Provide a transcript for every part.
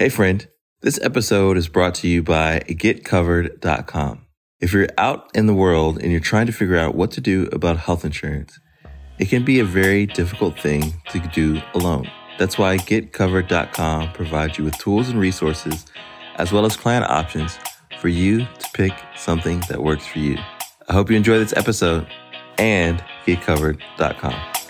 Hey, friend. This episode is brought to you by getcovered.com. If you're out in the world and you're trying to figure out what to do about health insurance, it can be a very difficult thing to do alone. That's why getcovered.com provides you with tools and resources, as well as client options for you to pick something that works for you. I hope you enjoy this episode and getcovered.com.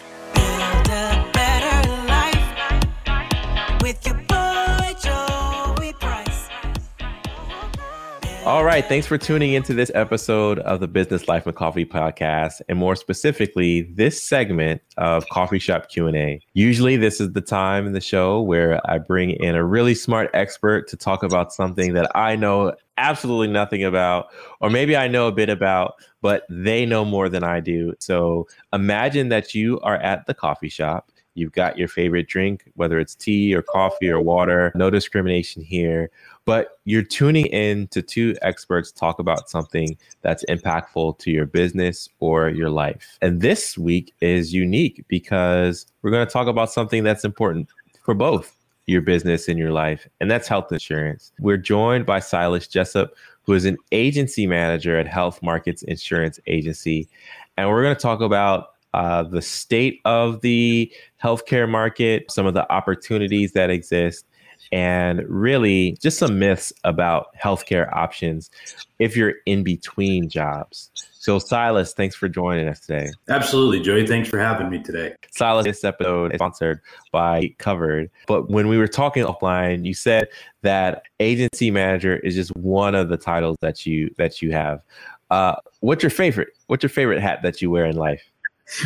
All right. Thanks for tuning into this episode of the Business Life and Coffee podcast, and more specifically, this segment of Coffee Shop Q&A. Usually, this is the time in the show where I bring in a really smart expert to talk about something that I know absolutely nothing about, or maybe I know a bit about, but they know more than I do. So imagine that you are at the coffee shop. You've got your favorite drink, whether it's tea or coffee or water, no discrimination here but you're tuning in to two experts talk about something that's impactful to your business or your life. And this week is unique because we're going to talk about something that's important for both your business and your life, and that's health insurance. We're joined by Silas Jessup, who is an agency manager at HealthMarkets Insurance Agency. And we're going to talk about uh, the state of the healthcare market, some of the opportunities that exist, and really just some myths about healthcare options if you're in between jobs. So, Silas, thanks for joining us today. Absolutely, Joey. Thanks for having me today. Silas, this episode is sponsored by Covered. But when we were talking offline, you said that agency manager is just one of the titles that you that you have. Uh, what's your favorite? What's your favorite hat that you wear in life?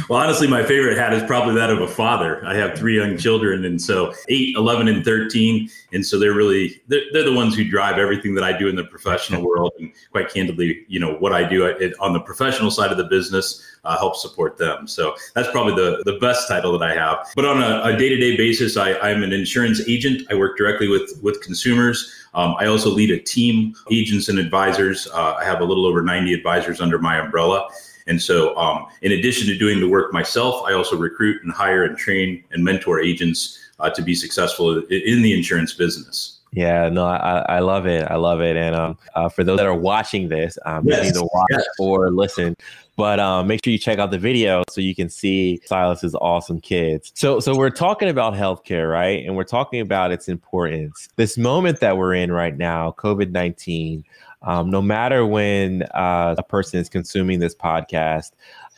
Well, honestly, my favorite hat is probably that of a father. I have three young children, and so 8, 11, and 13. And so they're really, they're, they're the ones who drive everything that I do in the professional world. And quite candidly, you know, what I do on the professional side of the business uh, helps support them. So that's probably the, the best title that I have. But on a, day-to-day basis, I, I'm an insurance agent. I work directly with, with consumers. Um, I also lead a team, agents and advisors. Uh, I have a little over 90 advisors under my umbrella. And so, um, in addition to doing the work myself, I also recruit and hire and train and mentor agents uh, to be successful in the insurance business. Yeah, no, I, I love it. I love it. And um, uh, for those that are watching this, um, yes. you need to watch yes. or listen. But um, make sure you check out the video so you can see Silas's awesome kids. So, so we're talking about healthcare, right? And we're talking about its importance. This moment that we're in right now, COVID nineteen, um, no matter when uh, a person is consuming this podcast,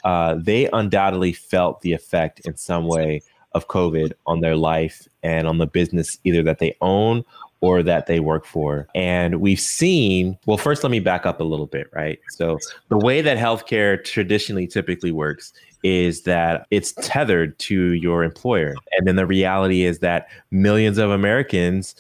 uh, they undoubtedly felt the effect in some way of COVID on their life and on the business either that they own or that they work for. And we've seen, well, first, let me back up a little bit, right? So, the way that healthcare traditionally typically works is that it's tethered to your employer. And then the reality is that millions of Americans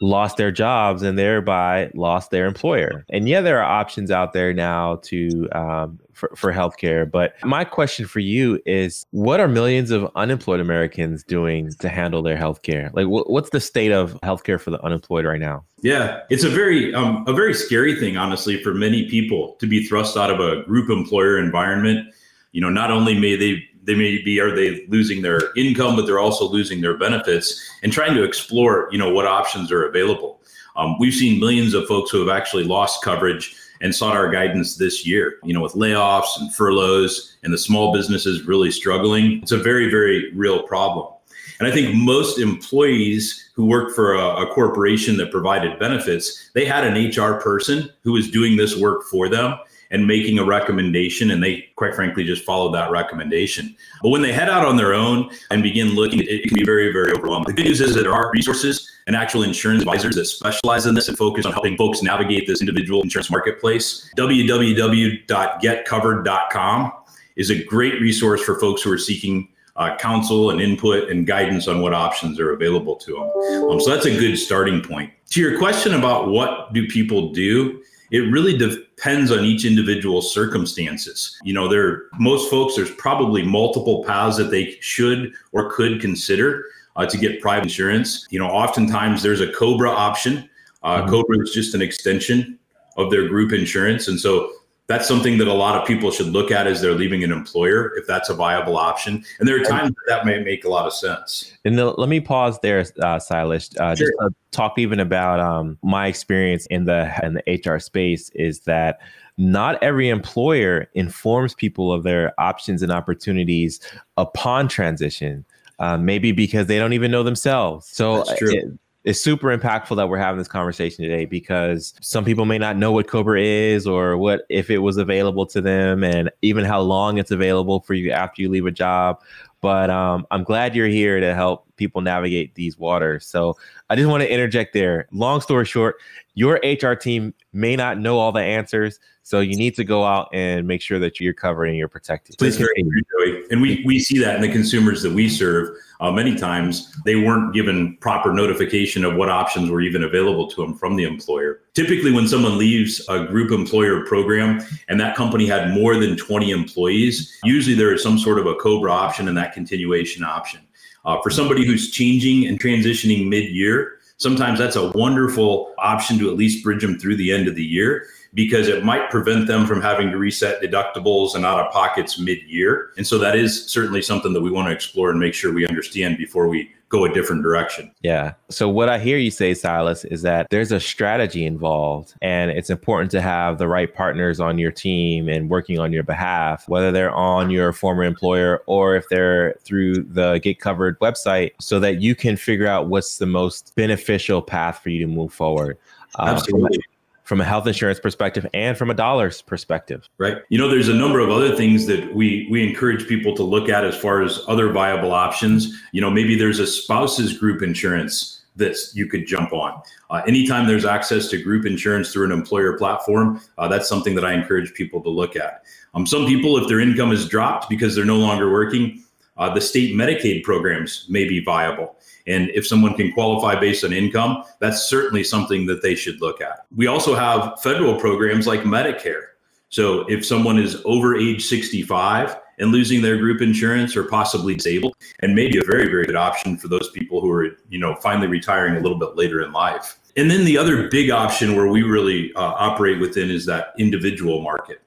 lost their jobs and thereby lost their employer. And yeah, there are options out there now to um, for, for healthcare. But my question for you is, what are millions of unemployed Americans doing to handle their healthcare? Like, wh- what's the state of healthcare for the unemployed right now? Yeah, it's a very um, a very scary thing, honestly, for many people to be thrust out of a group employer environment. You know, not only may they they may be are they losing their income, but they're also losing their benefits and trying to explore, you know, what options are available. Um, we've seen millions of folks who have actually lost coverage and sought our guidance this year. You know, with layoffs and furloughs and the small businesses really struggling, it's a very, very real problem. And I think most employees who work for a, a, corporation that provided benefits, they had an HR person who was doing this work for them and making a recommendation and they quite frankly just follow that recommendation but when they head out on their own and begin looking it, can be very very overwhelming the good news is that there are resources and actual insurance advisors that specialize in this and focus on helping folks navigate this individual insurance marketplace www.getcovered.com is a great resource for folks who are seeking uh, counsel and input and guidance on what options are available to them. Um, so that's a good starting point. To your question about what do people do, it really depends on each individual circumstances. You know, there most folks there's probably multiple paths that they should or could consider uh, to get private insurance. You know, oftentimes there's a Cobra option. Uh, mm-hmm. Cobra is just an extension of their group insurance, and so that's something that a lot of people should look at as they're leaving an employer if that's a viable option and there are times that, that may make a lot of sense and the, let me pause there uh, silas uh, Sure. just to talk even about um, my experience in the in the hr space is that not every employer informs people of their options and opportunities upon transition uh, maybe because they don't even know themselves so That's true. it- it's super impactful that we're having this conversation today because some people may not know what Cobra is or what if it was available to them and even how long it's available for you after you leave a job. But um, I'm glad you're here to help people navigate these waters. So I just want to interject there. Long story short, your HR team may not know all the answers. So you need to go out and make sure that you're covered and you're protected. Please continue. And we, we see that in the consumers that we serve. Uh, many times they weren't given proper notification of what options were even available to them from the employer. Typically, when someone leaves a group employer program and that company had more than 20 employees, usually there is some sort of a COBRA option and that continuation option. Uh, for somebody who's changing and transitioning mid year, sometimes that's a wonderful option to at least bridge them through the end of the year because it might prevent them from having to reset deductibles and out of pockets mid year. And so that is certainly something that we want to explore and make sure we understand before we go a different direction. Yeah. So what I hear you say, Silas, is that there's a strategy involved and it's important to have the right partners on your team and working on your behalf, whether they're on your former employer or if they're through the Get Covered website, so that you can figure out what's the most beneficial path for you to move forward. Uh, from Absolutely. From a health insurance perspective and from a dollars perspective. Right. You know, there's a number of other things that we we encourage people to look at as far as other viable options. You know, maybe there's a spouses group insurance that you could jump on. Uh, anytime there's access to group insurance through an employer platform, uh, that's something that I encourage people to look at. Um, some people, if their income is dropped because they're no longer working, uh, the state Medicaid programs may be viable. And if someone can qualify based on income, that's certainly something that they should look at. We also have federal programs like Medicare. So if someone is over age 65 and losing their group insurance or possibly disabled, and maybe a very, very good option for those people who are, you know, finally retiring a little bit later in life. And then the other big option where we really uh, operate within is that individual market.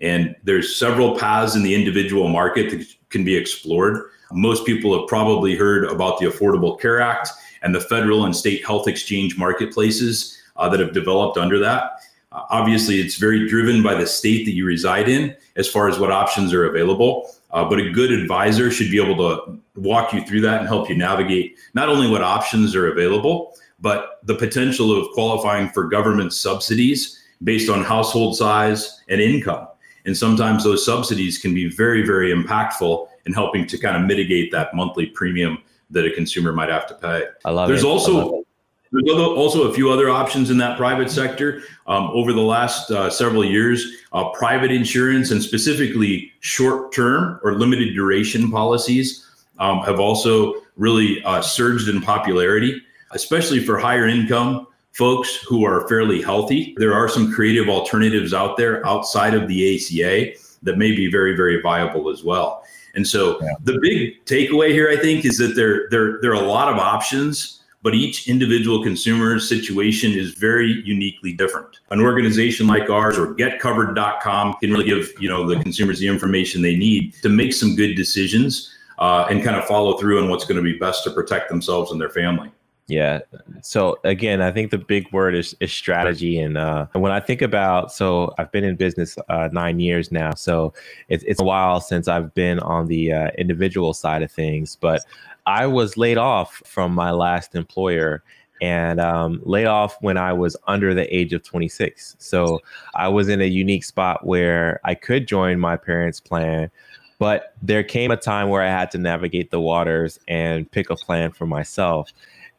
And there's several paths in the individual market that can be explored. Most people have probably heard about the Affordable Care Act and the federal and state health exchange marketplaces uh, that have developed under that. Uh, obviously, it's very driven by the state that you reside in as far as what options are available. Uh, but a good advisor should be able to walk you through that and help you navigate not only what options are available, but the potential of qualifying for government subsidies based on household size and income. And sometimes those subsidies can be very, very impactful in helping to kind of mitigate that monthly premium that a consumer might have to pay. I love There's it. Also it. there's also a few other options in that private sector. Um, over the last uh, several years, uh, private insurance and specifically short-term or limited duration policies um, have also really uh, surged in popularity, especially for higher income folks who are fairly healthy. There are some creative alternatives out there outside of the ACA that may be very, very viable as well. And so Yeah. the big takeaway here, I think, is that there, there, there are a lot of options but each individual consumer's situation is very uniquely different. An organization like ours or getcovered.com can really give, you know, the consumers the information they need to make some good decisions uh, and kind of follow through on what's going to be best to protect themselves and their family. Yeah. So again, I think the big word is, is strategy. And uh, when I think about, so I've been in business uh, nine years now. So it's, it's a while since I've been on the uh, individual side of things. But I was laid off from my last employer and um, laid off when I was under the age of 26. So I was in a unique spot where I could join my parents' plan. But there came a time where I had to navigate the waters and pick a plan for myself.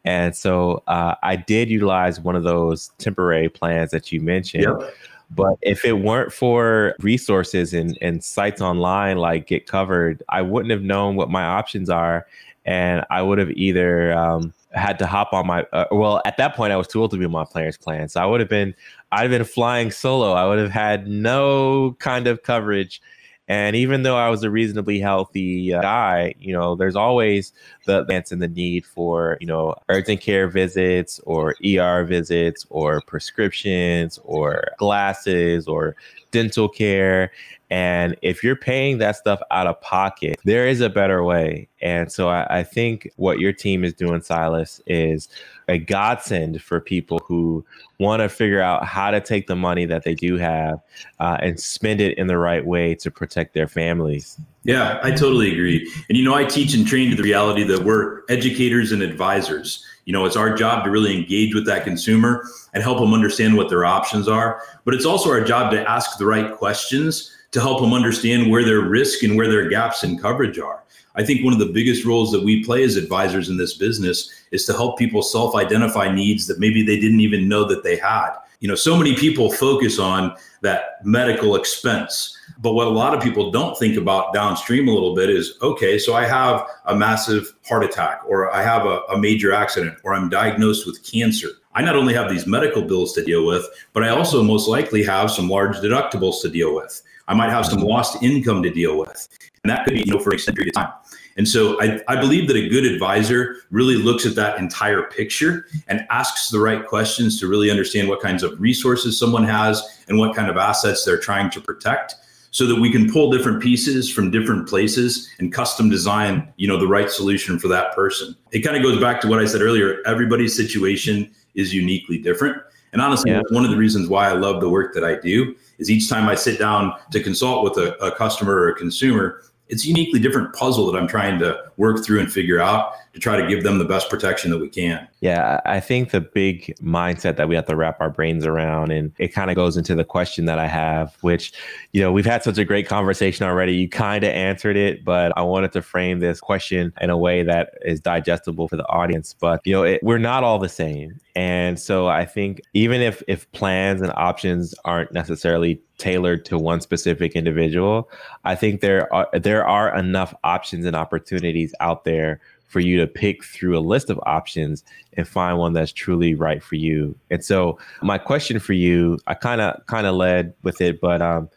And so uh, I did utilize one of those temporary plans that you mentioned. But if it weren't for resources and, and sites online like Get Covered, I wouldn't have known what my options are. And I would have either um, had to hop on my, uh, well, at that point, I was too old to be on my player's plan. So I would have been, I'd have been flying solo. I would have had no kind of coverage. And even though I was a reasonably healthy uh, guy, you know, there's always the chance and the need for, you know, urgent care visits or ER visits or prescriptions or glasses or dental care. And if you're paying that stuff out of pocket, there is a better way. And so I, I think what your team is doing, Silas, is a godsend for people who want to figure out how to take the money that they do have uh, and spend it in the right way to protect their families. Yeah, I totally agree. And you know, I teach and train to the reality that we're educators and advisors. You know, it's our job to really engage with that consumer and help them understand what their options are. But it's also our job to ask the right questions to help them understand where their risk and where their gaps in coverage are. I think one of the biggest roles that we play as advisors in this business is to help people self identify needs that maybe they didn't even know that they had. You know, so many people focus on that medical expense. But what a lot of people don't think about downstream a little bit is okay, so I have a massive heart attack, or I have a, a major accident, or I'm diagnosed with cancer. I not only have these medical bills to deal with, but I also most likely have some large deductibles to deal with. I might have some lost income to deal with. And that could be, you know, for an extended period of time. And so I, I believe that a good advisor really looks at that entire picture and asks the right questions to really understand what kinds of resources someone has and what kind of assets they're trying to protect so that we can pull different pieces from different places and custom design, you know, the right solution for that person. It kind of goes back to what I said earlier. Everybody's situation is uniquely different. And honestly, yeah. one of the reasons why I love the work that I do is each time I sit down to consult with a, a customer or a consumer, it's a uniquely different puzzle that I'm trying to work through and figure out to try to give them the best protection that we can. Yeah, I think the big mindset that we have to wrap our brains around, and it kind of goes into the question that I have, which, you know, we've had such a great conversation already. You kind of answered it, but I wanted to frame this question in a way that is digestible for the audience. But, you know, it, we're not all the same. And so I think even if if plans and options aren't necessarily tailored to one specific individual, I think there are there are enough options and opportunities out there for you to pick through a list of options and find one that's truly right for you. And so my question for you, I kind of kind of led with it, but um,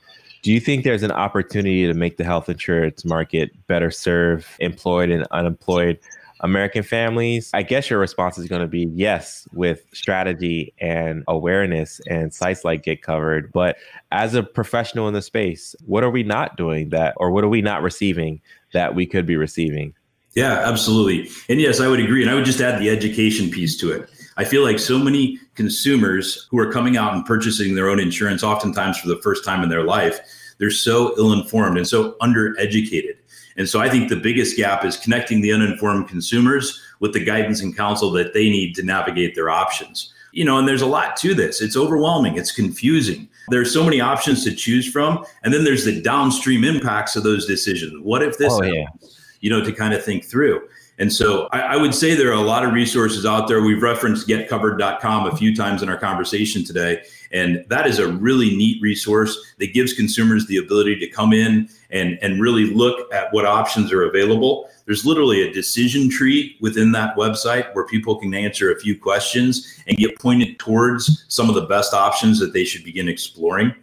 do you think there's an opportunity to make the health insurance market better serve employed and unemployed American families? I guess your response is going to be yes, with strategy and awareness and sites like Get Covered. But as a professional in the space, what are we not doing that, or what are we not receiving that we could be receiving? Yeah, absolutely. And yes, I would agree. And I would just add the education piece to it. I feel like so many consumers who are coming out and purchasing their own insurance, oftentimes for the first time in their life, they're so ill informed and so undereducated. And so I think the biggest gap is connecting the uninformed consumers with the guidance and counsel that they need to navigate their options. You know, and there's a lot to this. It's overwhelming, it's confusing. There's so many options to choose from. And then there's the downstream impacts of those decisions. What if this? Oh, yeah you know, to kind of think through. And so I, I, would say there are a lot of resources out there. We've referenced getcovered.com a few times in our conversation today. And that is a really neat resource that gives consumers the ability to come in and, and really look at what options are available. There's literally a decision tree within that website where people can answer a few questions and get pointed towards some of the best options that they should begin exploring.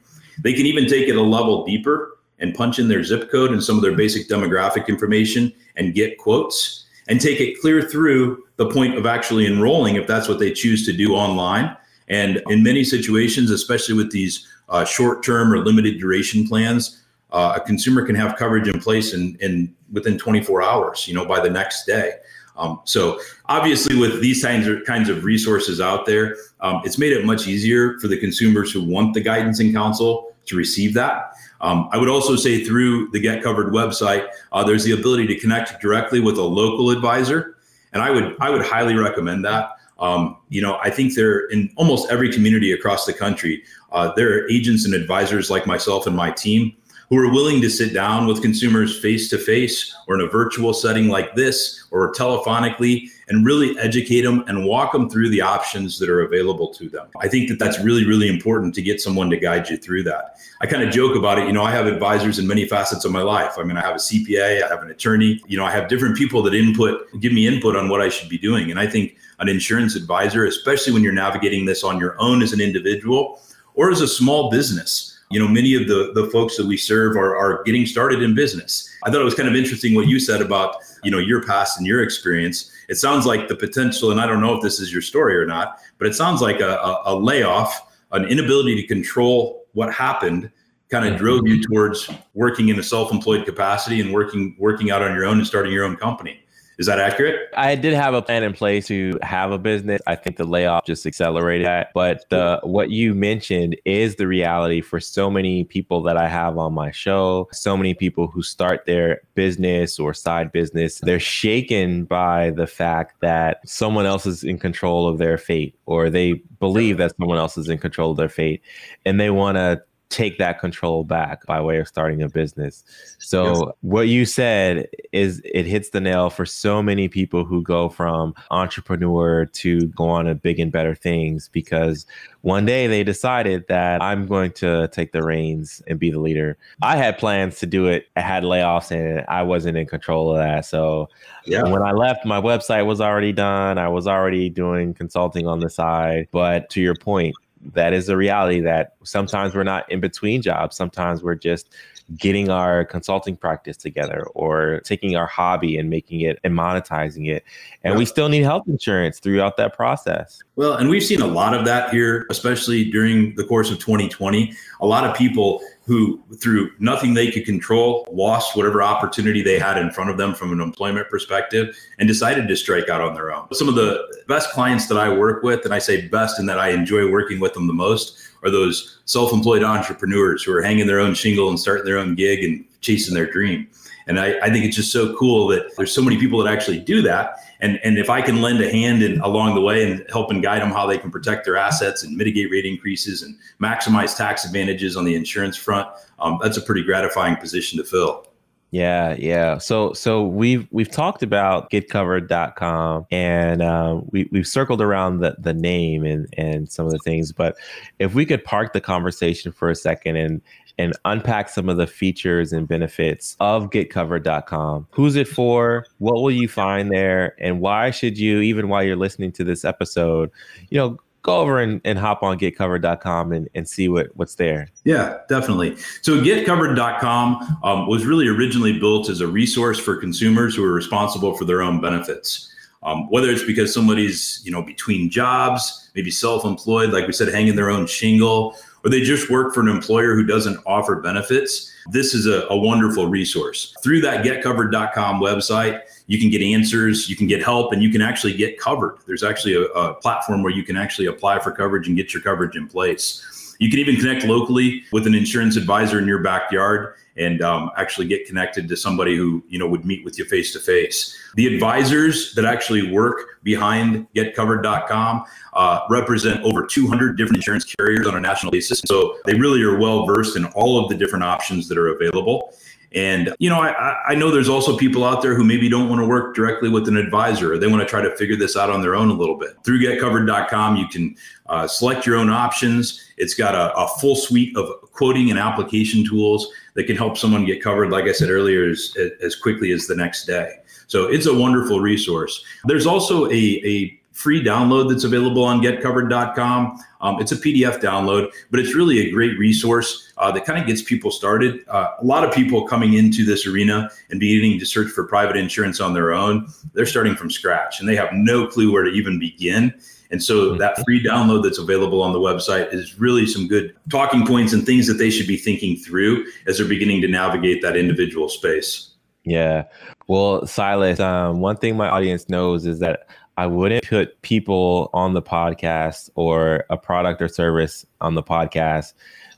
They can even take it a level deeper and punch in their zip code and some of their basic demographic information and get quotes and take it clear through the point of actually enrolling if that's what they choose to do online. And in many situations, especially with these uh, short term or limited duration plans, uh, a consumer can have coverage in place in, in within 24 hours, you know, by the next day. Um, so obviously, with these kinds of kinds of resources out there, um, it's made it much easier for the consumers who want the guidance and counsel to receive that. Um, I would also say through the Get Covered website, uh, there's the ability to connect directly with a local advisor, and I would I would highly recommend that. Um, you know, I think there in almost every community across the country, uh, there are agents and advisors like myself and my team who are willing to sit down with consumers face to face or in a virtual setting like this or telephonically and really educate them and walk them through the options that are available to them. I think that that's really, really important to get someone to guide you through that. I kind of joke about it. You know, I have advisors in many facets of my life. I mean, I have a CPA, I have an attorney, you know, I have different people that input, give me input on what I should be doing. And I think an insurance advisor, especially when you're navigating this on your own as an individual or as a small business, you know, many of the, the folks that we serve are, are getting started in business. I thought it was kind of interesting what you said about, you know, your past and your experience. It sounds like the potential, and I don't know if this is your story or not, but it sounds like a, a, a layoff, an inability to control what happened kind of mm-hmm. drove you towards working in a self-employed capacity and working working out on your own and starting your own company. Is that accurate? I did have a plan in place to have a business. I think the layoff just accelerated that. But the what you mentioned is the reality for so many people that I have on my show. So many people who start their business or side business, they're shaken by the fact that someone else is in control of their fate, or they believe that someone else is in control of their fate, and they want to take that control back by way of starting a business. So yes. what you said is it hits the nail for so many people who go from entrepreneur to go on to big and better things because one day they decided that I'm going to take the reins and be the leader. I had plans to do it. I had layoffs and I wasn't in control of that. So yeah. when I left, my website was already done. I was already doing consulting on the side. But to your point, that is a reality that sometimes we're not in between jobs. Sometimes we're just getting our consulting practice together or taking our hobby and making it and monetizing it. And yeah. we still need health insurance throughout that process. Well, and we've seen a lot of that here, especially during the course of 2020. A lot of people who, through nothing they could control, lost whatever opportunity they had in front of them from an employment perspective and decided to strike out on their own. Some of the best clients that I work with, and I say best in that I enjoy working with them the most, are those self-employed entrepreneurs who are hanging their own shingle and starting their own gig and chasing their dream. And I, I think it's just so cool that there's so many people that actually do that. And, and if I can lend a hand in, along the way and help and guide them how they can protect their assets and mitigate rate increases and maximize tax advantages on the insurance front, um, that's a pretty gratifying position to fill. Yeah, yeah. So so we've we've talked about getcovered.com and uh, we we've circled around the the name and and some of the things, but if we could park the conversation for a second and and unpack some of the features and benefits of getcovered.com. Who's it for? What will you find there? And why should you, even while you're listening to this episode, you know, go over and, and hop on getcovered.com and, and see what, what's there. Yeah, definitely. So getcovered.com um, was really originally built as a resource for consumers who are responsible for their own benefits. Um, whether it's because somebody's you know between jobs, maybe self-employed, like we said, hanging their own shingle, or they just work for an employer who doesn't offer benefits. This is a, a wonderful resource. Through that getcovered.com website, you can get answers, you can get help, and you can actually get covered. There's actually a, a platform where you can actually apply for coverage and get your coverage in place. You can even connect locally with an insurance advisor in your backyard and um, actually get connected to somebody who you know would meet with you face to face. The advisors that actually work behind GetCovered.com uh, represent over 200 different insurance carriers on a national basis, so they really are well versed in all of the different options that are available. And you know, I, I know there's also people out there who maybe don't want to work directly with an advisor. Or they want to try to figure this out on their own a little bit. Through GetCovered.com, you can uh, select your own options. It's got a, a, full suite of quoting and application tools that can help someone get covered, like I said earlier, as, as quickly as the next day. So it's a wonderful resource. There's also a, a free download that's available on getcovered.com. Um, it's a PDF download, but it's really a great resource uh, that kind of gets people started. Uh, a lot of people coming into this arena and beginning to search for private insurance on their own, they're starting from scratch and they have no clue where to even begin. And so mm-hmm. that free download that's available on the website is really some good talking points and things that they should be thinking through as they're beginning to navigate that individual space. Yeah. Well, Silas, um, one thing my audience knows is that I wouldn't put people on the podcast or a product or service on the podcast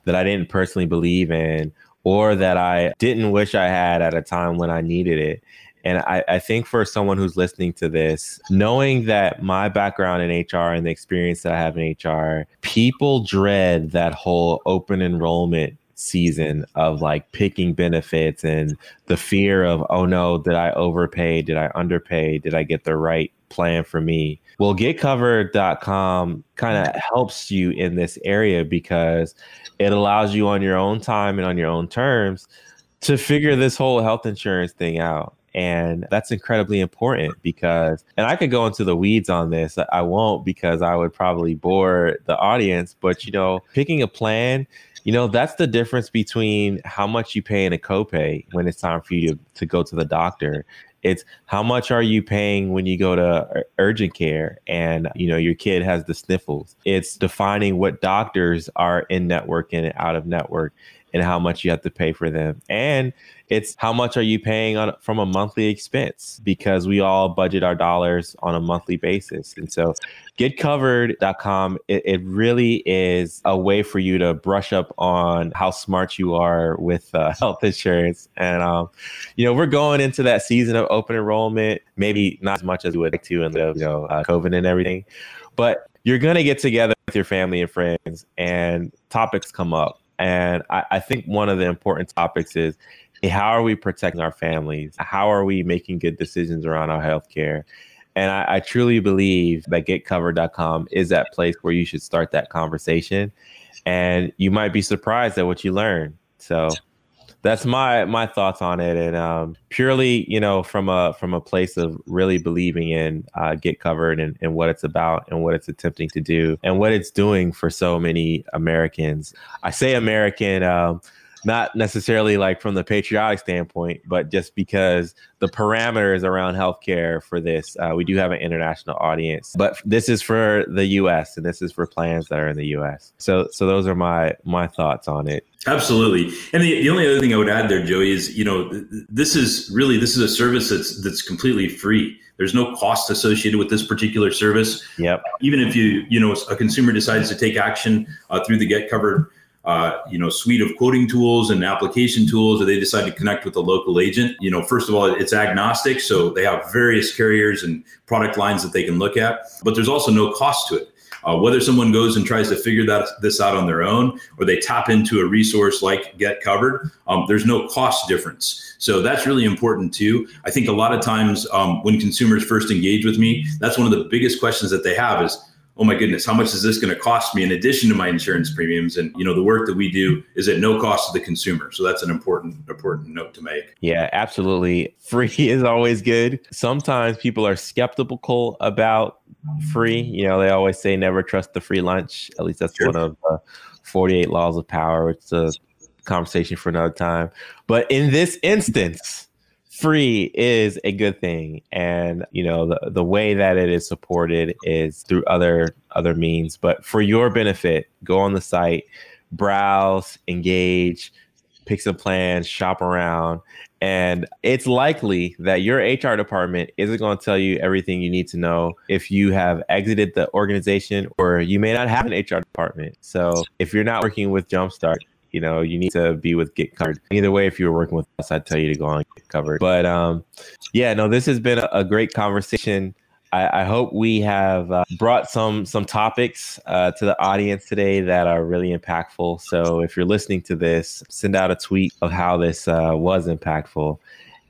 that I didn't personally believe in or that I didn't wish I had at a time when I needed it. And I, I, think for someone who's listening to this, knowing that my background in HR and the experience that I have in HR, people dread that whole open enrollment season of like picking benefits and the fear of, oh no, did I overpay? Did I underpay? Did I get the right plan for me? Well, getcovered.com kind of mm-hmm. helps you in this area because it allows you on your own time and on your own terms to figure this whole health insurance thing out. And that's incredibly important because, and I could go into the weeds on this. I won't because I would probably bore the audience. But, you know, picking a plan, you know, that's the difference between how much you pay in a copay when it's time for you to, to go to the doctor. It's how much are you paying when you go to uh, urgent care and you know your kid has the sniffles. It's defining what doctors are in network and out of network and how much you have to pay for them. And it's how much are you paying on from a monthly expense because we all budget our dollars on a monthly basis. And so getcovered.com, it, it really is a way for you to brush up on how smart you are with uh, health insurance. And, um, you know, we're going into that season of open enrollment, maybe not as much as we would like to in the, you know, uh, COVID and everything, but you're to get together with your family and friends and topics come up. And I, I think one of the important topics is how are we protecting our families? How are we making good decisions around our healthcare? And I, I truly believe that getcovered.com is that place where you should start that conversation. And you might be surprised at what you learn. So that's my my thoughts on it. And um, purely you know from a from a place of really believing in uh, get covered and, and what it's about and what it's attempting to do and what it's doing for so many americans. I say american um, not necessarily like from the patriotic standpoint, but just because the parameters around healthcare for this, uh, we do have an international audience. But this is for the U.S. and this is for plans that are in the U.S. So, so those are my my thoughts on it. Absolutely. And the, the only other thing I would add there, Joey, is you know this is really this is a service that's that's completely free. There's no cost associated with this particular service. Yep. Even if you you know a consumer decides to take action uh, through the Get Covered uh, you know suite of quoting tools and application tools or they decide to connect with a local agent. You know first of all it's agnostic so they have various carriers and product lines that they can look at but there's also no cost to it. Uh, whether someone goes and tries to figure that this out on their own or they tap into a resource like get covered um, there's no cost difference. So that's really important too. I think a lot of times um, when consumers first engage with me that's one of the biggest questions that they have is oh my goodness, how much is this going to cost me in addition to my insurance premiums? And you know, the work that we do is at no cost to the consumer. So that's an important important note to make. Yeah, absolutely. Free is always good. Sometimes people are skeptical about free. You know, they always say never trust the free lunch. At least that's sure. one of the 48 laws of power. It's a conversation for another time. But in this instance, free is a good thing. And you know the, the way that it is supported is through other other means. But for your benefit go on the site browse engage pick some plans shop around. And it's likely that your hr department isn't going to tell you everything you need to know if you have exited the organization or you may not have an hr department. So if you're not working with jumpstart you know, you need to be with Get Covered. Either way, if you were working with us, I'd tell you to go on Get Covered. But um, yeah, no, this has been a, a great conversation. I, I, hope we have uh, brought some some topics uh, to the audience today that are really impactful. So if you're listening to this, send out a tweet of how this uh, was impactful.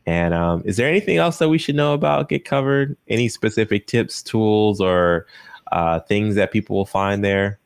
And um, is there anything else that we should know about Get Covered? Any specific tips, tools, or uh, things that people will find there?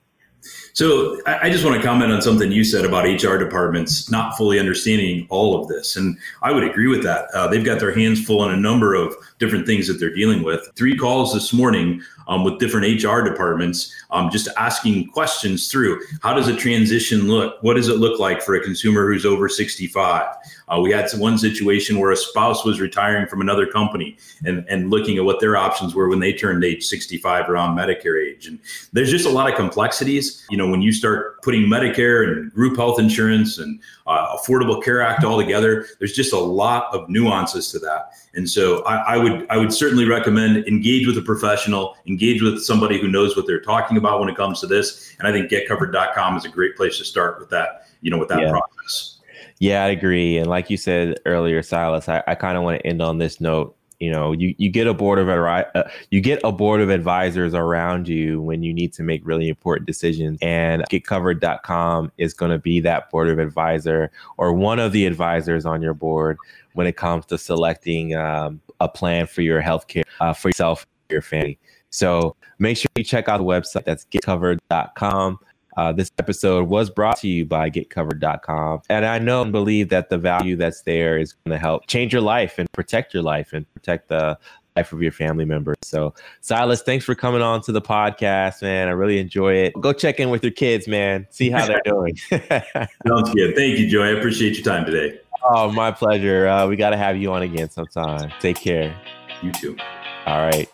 So I just want to comment on something you said about HR departments not fully understanding all of this, and I would agree with that. Uh, they've got their hands full on a number of different things that they're dealing with. Three calls this morning um, with different HR departments, um, just asking questions through how does a transition look? What does it look like for a consumer who's over 65? Uh, we had one situation where a spouse was retiring from another company and, and looking at what their options were when they turned age 65 around Medicare age. And there's just a lot of complexities. You know, when you start putting Medicare and group health insurance and uh, Affordable Care Act all together, there's just a lot of nuances to that. And so I, I would I would certainly recommend engage with a professional, engage with somebody who knows what they're talking about when it comes to this. And I think getcovered.com is a great place to start with that, you know, with that yeah. process. Yeah, I agree. And like you said earlier, Silas, I, I kind of want to end on this note. You know, you, you get a board of uh, you get a board of advisors around you when you need to make really important decisions. And getcovered.com is going to be that board of advisor or one of the advisors on your board when it comes to selecting um, a plan for your healthcare uh, for yourself, your family. So make sure you check out the website. That's getcovered.com. Uh, this episode was brought to you by getcovered.com. And I know and believe that the value that's there is going to help change your life and protect your life and protect the life of your family members. So, Silas, thanks for coming on to the podcast, man. I really enjoy it. Go check in with your kids, man. See how they're doing. Sounds good. Thank you, Joey. I appreciate your time today. Oh, my pleasure. Uh, we got to have you on again sometime. Take care. You too. All right.